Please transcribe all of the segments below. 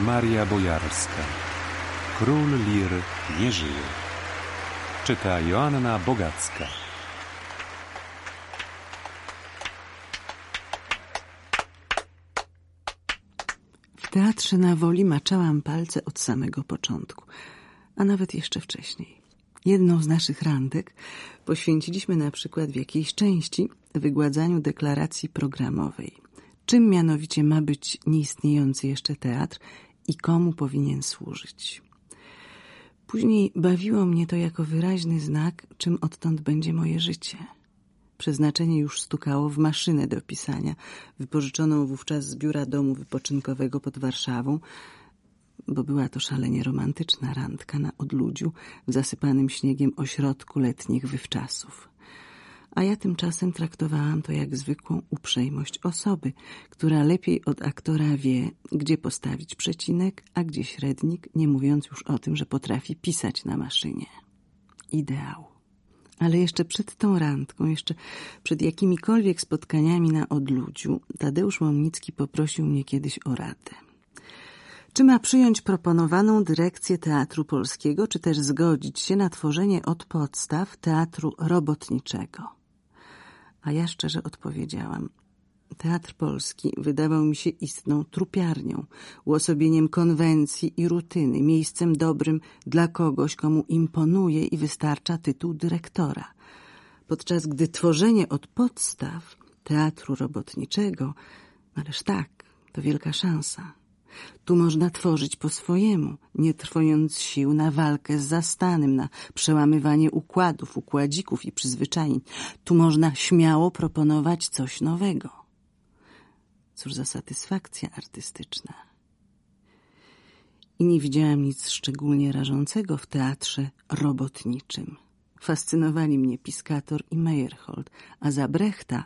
Maria Bojarska. Król Lir nie żyje. Czyta Joanna Bogacka. W teatrze na woli maczałam palce od samego początku, a nawet jeszcze wcześniej. Jedną z naszych randek poświęciliśmy na przykład w jakiejś części wygładzaniu deklaracji programowej. Czym mianowicie ma być nieistniejący jeszcze teatr i komu powinien służyć. Później bawiło mnie to jako wyraźny znak, czym odtąd będzie moje życie. Przeznaczenie już stukało w maszynę do pisania, wypożyczoną wówczas z biura domu wypoczynkowego pod Warszawą, bo była to szalenie romantyczna randka na odludziu w zasypanym śniegiem ośrodku letnich wywczasów. A ja tymczasem traktowałam to jak zwykłą uprzejmość osoby, która lepiej od aktora wie, gdzie postawić przecinek, a gdzie średnik, nie mówiąc już o tym, że potrafi pisać na maszynie. Ideał. Ale jeszcze przed tą randką, jeszcze przed jakimikolwiek spotkaniami na odludziu, Tadeusz Łomnicki poprosił mnie kiedyś o radę. Czy ma przyjąć proponowaną dyrekcję Teatru Polskiego, czy też zgodzić się na tworzenie od podstaw teatru robotniczego? A ja szczerze odpowiedziałam. Teatr Polski wydawał mi się istną trupiarnią, uosobieniem konwencji i rutyny, miejscem dobrym dla kogoś, komu imponuje i wystarcza tytuł dyrektora. Podczas gdy tworzenie od podstaw teatru robotniczego, ależ tak, to wielka szansa. Tu można tworzyć po swojemu, nie trwając sił na walkę z zastanym, na przełamywanie układów, układzików i przyzwyczajeń. Tu można śmiało proponować coś nowego. Cóż za satysfakcja artystyczna. I nie widziałam nic szczególnie rażącego w teatrze robotniczym. Fascynowali mnie Piskator i Meyerhold, a za Brechta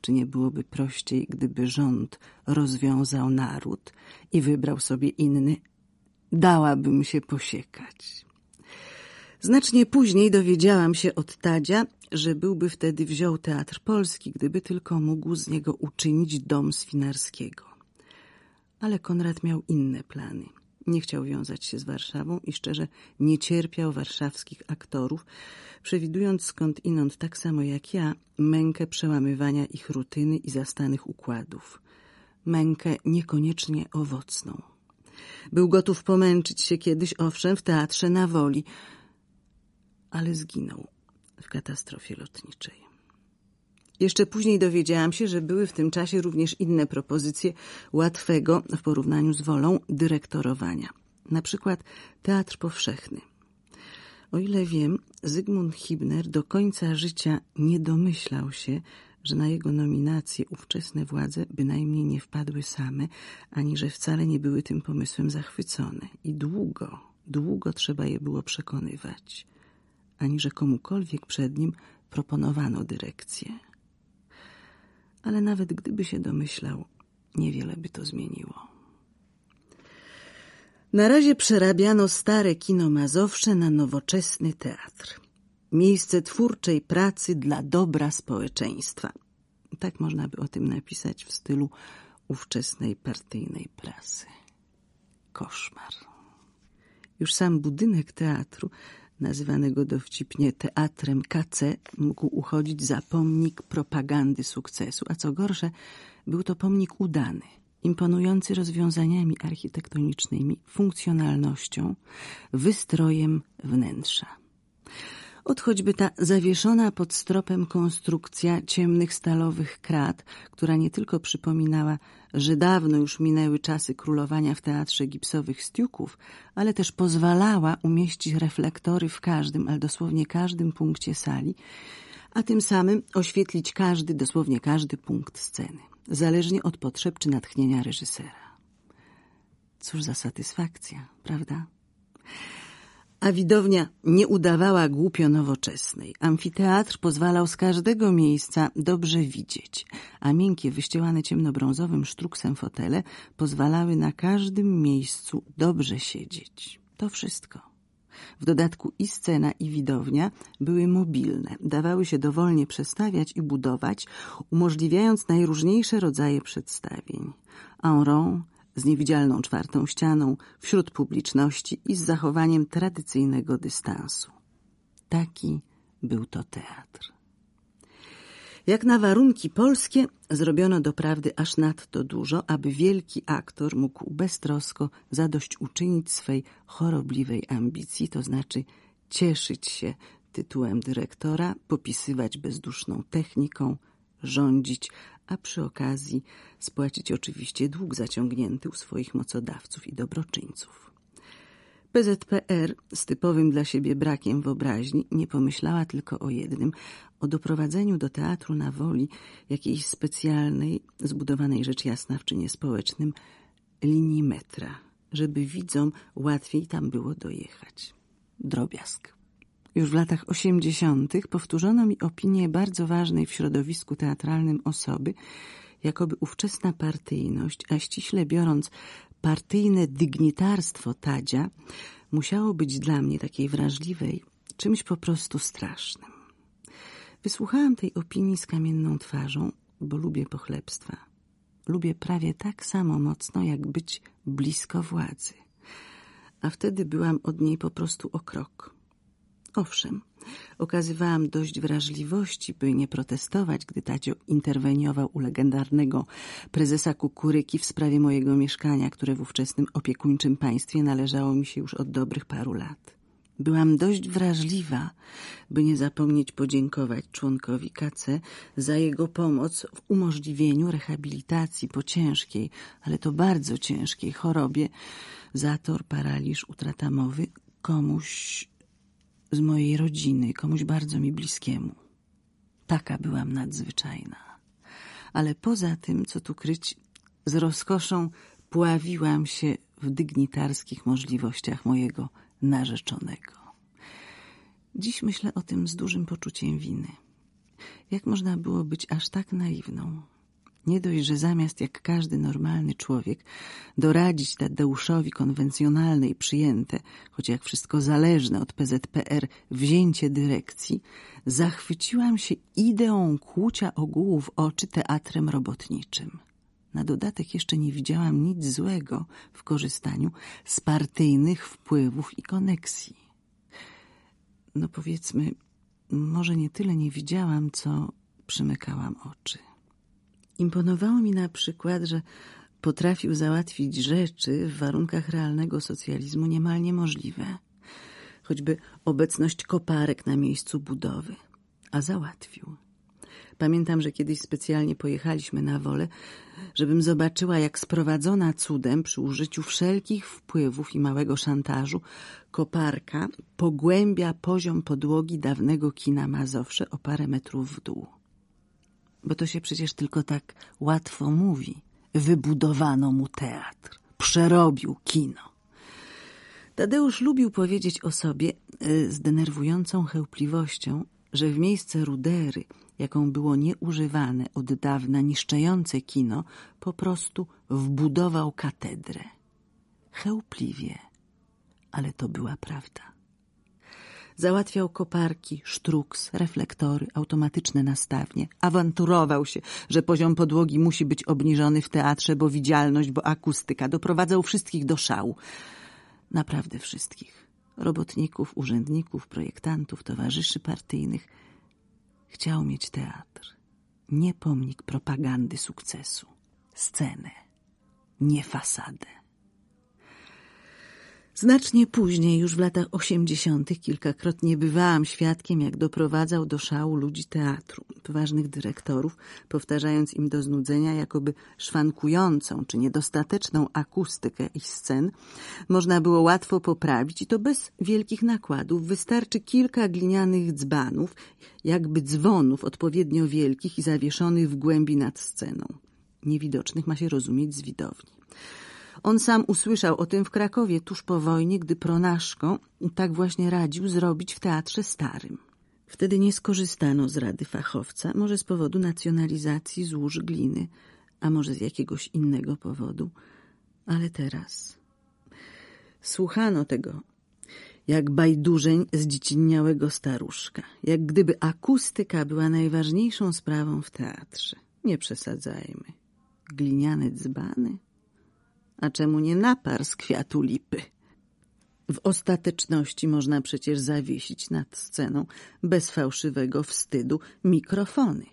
czy nie byłoby prościej, gdyby rząd rozwiązał naród i wybrał sobie inny? Dałabym się posiekać. Znacznie później dowiedziałam się od Tadzia, że byłby wtedy wziął Teatr Polski, gdyby tylko mógł z niego uczynić dom Swinarskiego. Ale Konrad miał inne plany. Nie chciał wiązać się z Warszawą i szczerze nie cierpiał warszawskich aktorów, przewidując skąd inąd tak samo jak ja mękę przełamywania ich rutyny i zastanych układów. Mękę niekoniecznie owocną. Był gotów pomęczyć się kiedyś, owszem, w teatrze na woli, ale zginął w katastrofie lotniczej. Jeszcze później dowiedziałam się, że były w tym czasie również inne propozycje łatwego w porównaniu z wolą dyrektorowania. Na przykład Teatr Powszechny. O ile wiem, Zygmunt Hibner do końca życia nie domyślał się, że na jego nominację ówczesne władze bynajmniej nie wpadły same, ani że wcale nie były tym pomysłem zachwycone. I długo, długo trzeba je było przekonywać, ani że komukolwiek przed nim proponowano dyrekcję. Ale nawet gdyby się domyślał, niewiele by to zmieniło. Na razie przerabiano stare kino Mazowsze na nowoczesny teatr. Miejsce twórczej pracy dla dobra społeczeństwa. Tak można by o tym napisać w stylu ówczesnej partyjnej prasy. Koszmar. Już sam budynek teatru, nazywanego dowcipnie teatrem KC, mógł uchodzić za pomnik propagandy sukcesu, a co gorsze, był to pomnik udany – imponujący rozwiązaniami architektonicznymi, funkcjonalnością, wystrojem wnętrza. Od choćby ta zawieszona pod stropem konstrukcja ciemnych stalowych krat, która nie tylko przypominała, że dawno już minęły czasy królowania w teatrze gipsowych stiuków, ale też pozwalała umieścić reflektory w każdym, ale dosłownie każdym punkcie sali, a tym samym oświetlić każdy, dosłownie każdy punkt sceny zależnie od potrzeb czy natchnienia reżysera. Cóż za satysfakcja, prawda? A widownia nie udawała głupio nowoczesnej. Amfiteatr pozwalał z każdego miejsca dobrze widzieć, a miękkie, wyścielane ciemnobrązowym sztruksem fotele pozwalały na każdym miejscu dobrze siedzieć. To wszystko. W dodatku i scena, i widownia były mobilne, dawały się dowolnie przestawiać i budować, umożliwiając najróżniejsze rodzaje przedstawień. En rond, z niewidzialną czwartą ścianą, wśród publiczności i z zachowaniem tradycyjnego dystansu. Taki był to teatr. Jak na warunki polskie, zrobiono doprawdy aż nadto dużo, aby wielki aktor mógł beztrosko zadośćuczynić swej chorobliwej ambicji, to znaczy cieszyć się tytułem dyrektora, popisywać bezduszną techniką, rządzić, a przy okazji spłacić oczywiście dług zaciągnięty u swoich mocodawców i dobroczyńców. PZPR z typowym dla siebie brakiem wyobraźni nie pomyślała tylko o jednym o doprowadzeniu do teatru na woli jakiejś specjalnej, zbudowanej rzecz jasna w czynie społecznym, linii metra, żeby widzom łatwiej tam było dojechać. Drobiazg. Już w latach osiemdziesiątych powtórzono mi opinię bardzo ważnej w środowisku teatralnym osoby, jakoby ówczesna partyjność, a ściśle biorąc partyjne dygnitarstwo Tadzia, musiało być dla mnie takiej wrażliwej czymś po prostu strasznym. Wysłuchałam tej opinii z kamienną twarzą, bo lubię pochlebstwa. Lubię prawie tak samo mocno, jak być blisko władzy. A wtedy byłam od niej po prostu o krok. Owszem, okazywałam dość wrażliwości, by nie protestować, gdy Tadzio interweniował u legendarnego prezesa Kukuryki w sprawie mojego mieszkania, które w ówczesnym opiekuńczym państwie należało mi się już od dobrych paru lat. Byłam dość wrażliwa, by nie zapomnieć podziękować członkowi KC za jego pomoc w umożliwieniu rehabilitacji po ciężkiej, ale to bardzo ciężkiej chorobie, zator, paraliż, utrata mowy, komuś z mojej rodziny, komuś bardzo mi bliskiemu. Taka byłam nadzwyczajna. Ale poza tym, co tu kryć, z rozkoszą pławiłam się w dygnitarskich możliwościach mojego narzeczonego. Dziś myślę o tym z dużym poczuciem winy. Jak można było być aż tak naiwną? Nie dość, że zamiast jak każdy normalny człowiek doradzić Tadeuszowi konwencjonalne i przyjęte, choć jak wszystko zależne od PZPR, wzięcie dyrekcji, zachwyciłam się ideą kłucia ogółu w oczy teatrem robotniczym. Na dodatek jeszcze nie widziałam nic złego w korzystaniu z partyjnych wpływów i koneksji. No powiedzmy, może nie tyle nie widziałam, co przymykałam oczy. Imponowało mi na przykład, że potrafił załatwić rzeczy w warunkach realnego socjalizmu niemal niemożliwe. Choćby obecność koparek na miejscu budowy. A załatwił. Pamiętam, że kiedyś specjalnie pojechaliśmy na wolę, żebym zobaczyła, jak sprowadzona cudem przy użyciu wszelkich wpływów i małego szantażu koparka pogłębia poziom podłogi dawnego kina Mazowsze o parę metrów w dół. Bo to się przecież tylko tak łatwo mówi. Wybudowano mu teatr, przerobił kino. Tadeusz lubił powiedzieć o sobie y, z denerwującą chełpliwością, że w miejsce rudery, jaką było nieużywane od dawna niszczące kino, po prostu wbudował katedrę. Chełpliwie, ale to była prawda. Załatwiał koparki, sztruks, reflektory, automatyczne nastawnie. Awanturował się, że poziom podłogi musi być obniżony w teatrze, bo widzialność, bo akustyka. Doprowadzał wszystkich do szału. Naprawdę wszystkich. Robotników, urzędników, projektantów, towarzyszy partyjnych. Chciał mieć teatr. Nie pomnik propagandy sukcesu. Scenę. Nie fasadę. Znacznie później, już w latach osiemdziesiątych, kilkakrotnie bywałam świadkiem, jak doprowadzał do szału ludzi teatru, poważnych dyrektorów, powtarzając im do znudzenia, jakoby szwankującą czy niedostateczną akustykę ich scen, można było łatwo poprawić i to bez wielkich nakładów. Wystarczy kilka glinianych dzbanów, jakby dzwonów odpowiednio wielkich i zawieszonych w głębi nad sceną. Niewidocznych ma się rozumieć z widowni. On sam usłyszał o tym w Krakowie tuż po wojnie, gdy Pronaszko tak właśnie radził zrobić w Teatrze Starym. Wtedy nie skorzystano z rady fachowca, może z powodu nacjonalizacji złóż gliny, a może z jakiegoś innego powodu. Ale teraz słuchano tego jak bajdurzeń zdziecinniałego staruszka, jak gdyby akustyka była najważniejszą sprawą w teatrze. Nie przesadzajmy. Gliniane dzbany – a czemu nie napar z kwiatu lipy? W ostateczności można przecież zawiesić nad sceną bez fałszywego wstydu mikrofony.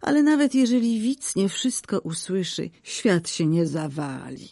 Ale nawet jeżeli widz nie wszystko usłyszy, świat się nie zawali.